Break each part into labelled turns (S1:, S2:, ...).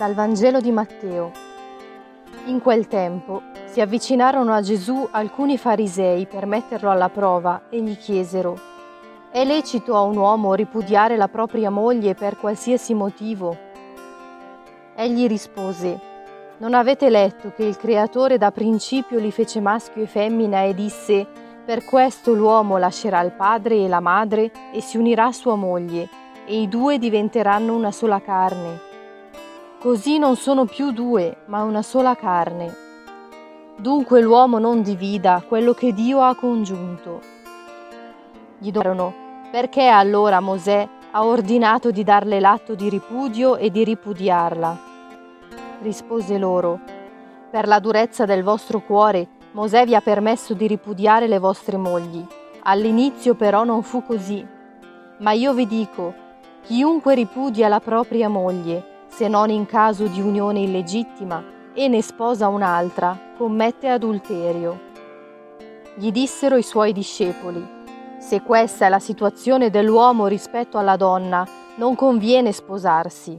S1: Dal Vangelo di Matteo. In quel tempo si avvicinarono a Gesù alcuni farisei per metterlo alla prova e gli chiesero, è lecito a un uomo ripudiare la propria moglie per qualsiasi motivo? Egli rispose, non avete letto che il Creatore da principio li fece maschio e femmina e disse, per questo l'uomo lascerà il padre e la madre e si unirà a sua moglie, e i due diventeranno una sola carne. Così non sono più due, ma una sola carne. Dunque l'uomo non divida quello che Dio ha congiunto. Gli domarono, perché allora Mosè ha ordinato di darle l'atto di ripudio e di ripudiarla? Rispose loro, per la durezza del vostro cuore Mosè vi ha permesso di ripudiare le vostre mogli. All'inizio però non fu così. Ma io vi dico, chiunque ripudia la propria moglie, se non in caso di unione illegittima, e ne sposa un'altra, commette adulterio. Gli dissero i suoi discepoli, se questa è la situazione dell'uomo rispetto alla donna, non conviene sposarsi.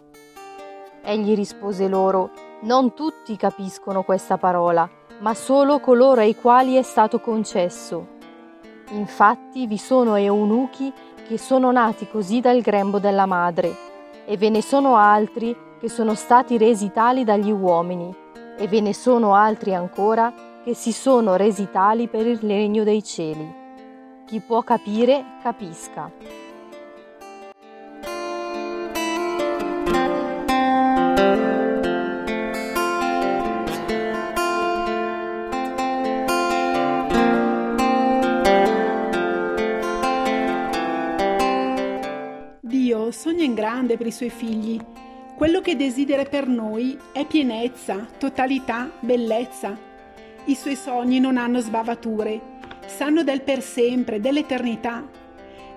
S1: Egli rispose loro, non tutti capiscono questa parola, ma solo coloro ai quali è stato concesso. Infatti vi sono eunuchi che sono nati così dal grembo della madre, e ve ne sono altri che sono stati resi tali dagli uomini, e ve ne sono altri ancora che si sono resi tali per il regno dei cieli. Chi può capire, capisca.
S2: Dio sogna in grande per i suoi figli quello che desidera per noi è pienezza, totalità, bellezza. I suoi sogni non hanno sbavature, sanno del per sempre, dell'eternità.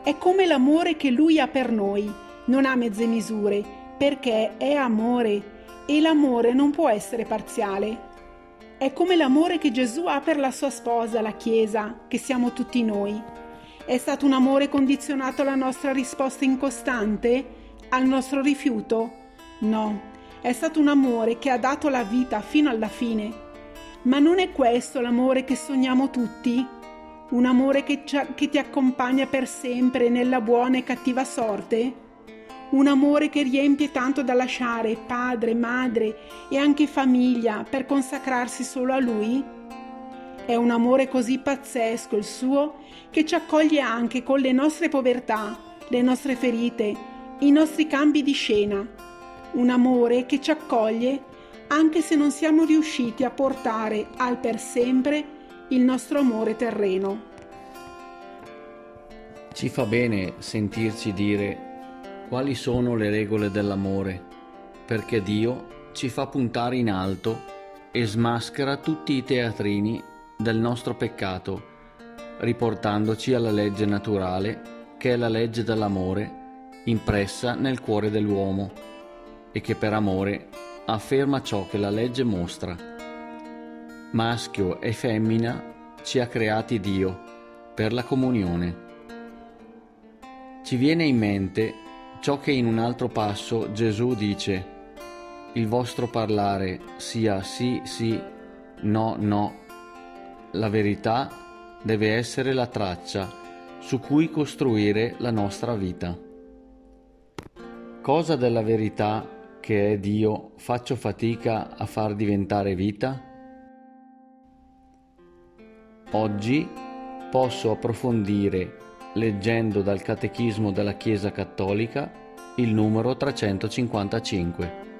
S2: È come l'amore che lui ha per noi, non ha mezze misure, perché è amore e l'amore non può essere parziale. È come l'amore che Gesù ha per la sua sposa, la Chiesa, che siamo tutti noi. È stato un amore condizionato alla nostra risposta incostante, al nostro rifiuto? No, è stato un amore che ha dato la vita fino alla fine. Ma non è questo l'amore che sogniamo tutti? Un amore che, che ti accompagna per sempre nella buona e cattiva sorte? Un amore che riempie tanto da lasciare padre, madre e anche famiglia per consacrarsi solo a lui? È un amore così pazzesco il suo che ci accoglie anche con le nostre povertà, le nostre ferite, i nostri cambi di scena un amore che ci accoglie anche se non siamo riusciti a portare al per sempre il nostro amore terreno.
S3: Ci fa bene sentirci dire quali sono le regole dell'amore, perché Dio ci fa puntare in alto e smaschera tutti i teatrini del nostro peccato, riportandoci alla legge naturale che è la legge dell'amore impressa nel cuore dell'uomo e che per amore afferma ciò che la legge mostra. Maschio e femmina ci ha creati Dio per la comunione. Ci viene in mente ciò che in un altro passo Gesù dice, il vostro parlare sia sì sì, no no. La verità deve essere la traccia su cui costruire la nostra vita. Cosa della verità che è Dio faccio fatica a far diventare vita? Oggi posso approfondire leggendo dal Catechismo della Chiesa Cattolica il numero 355.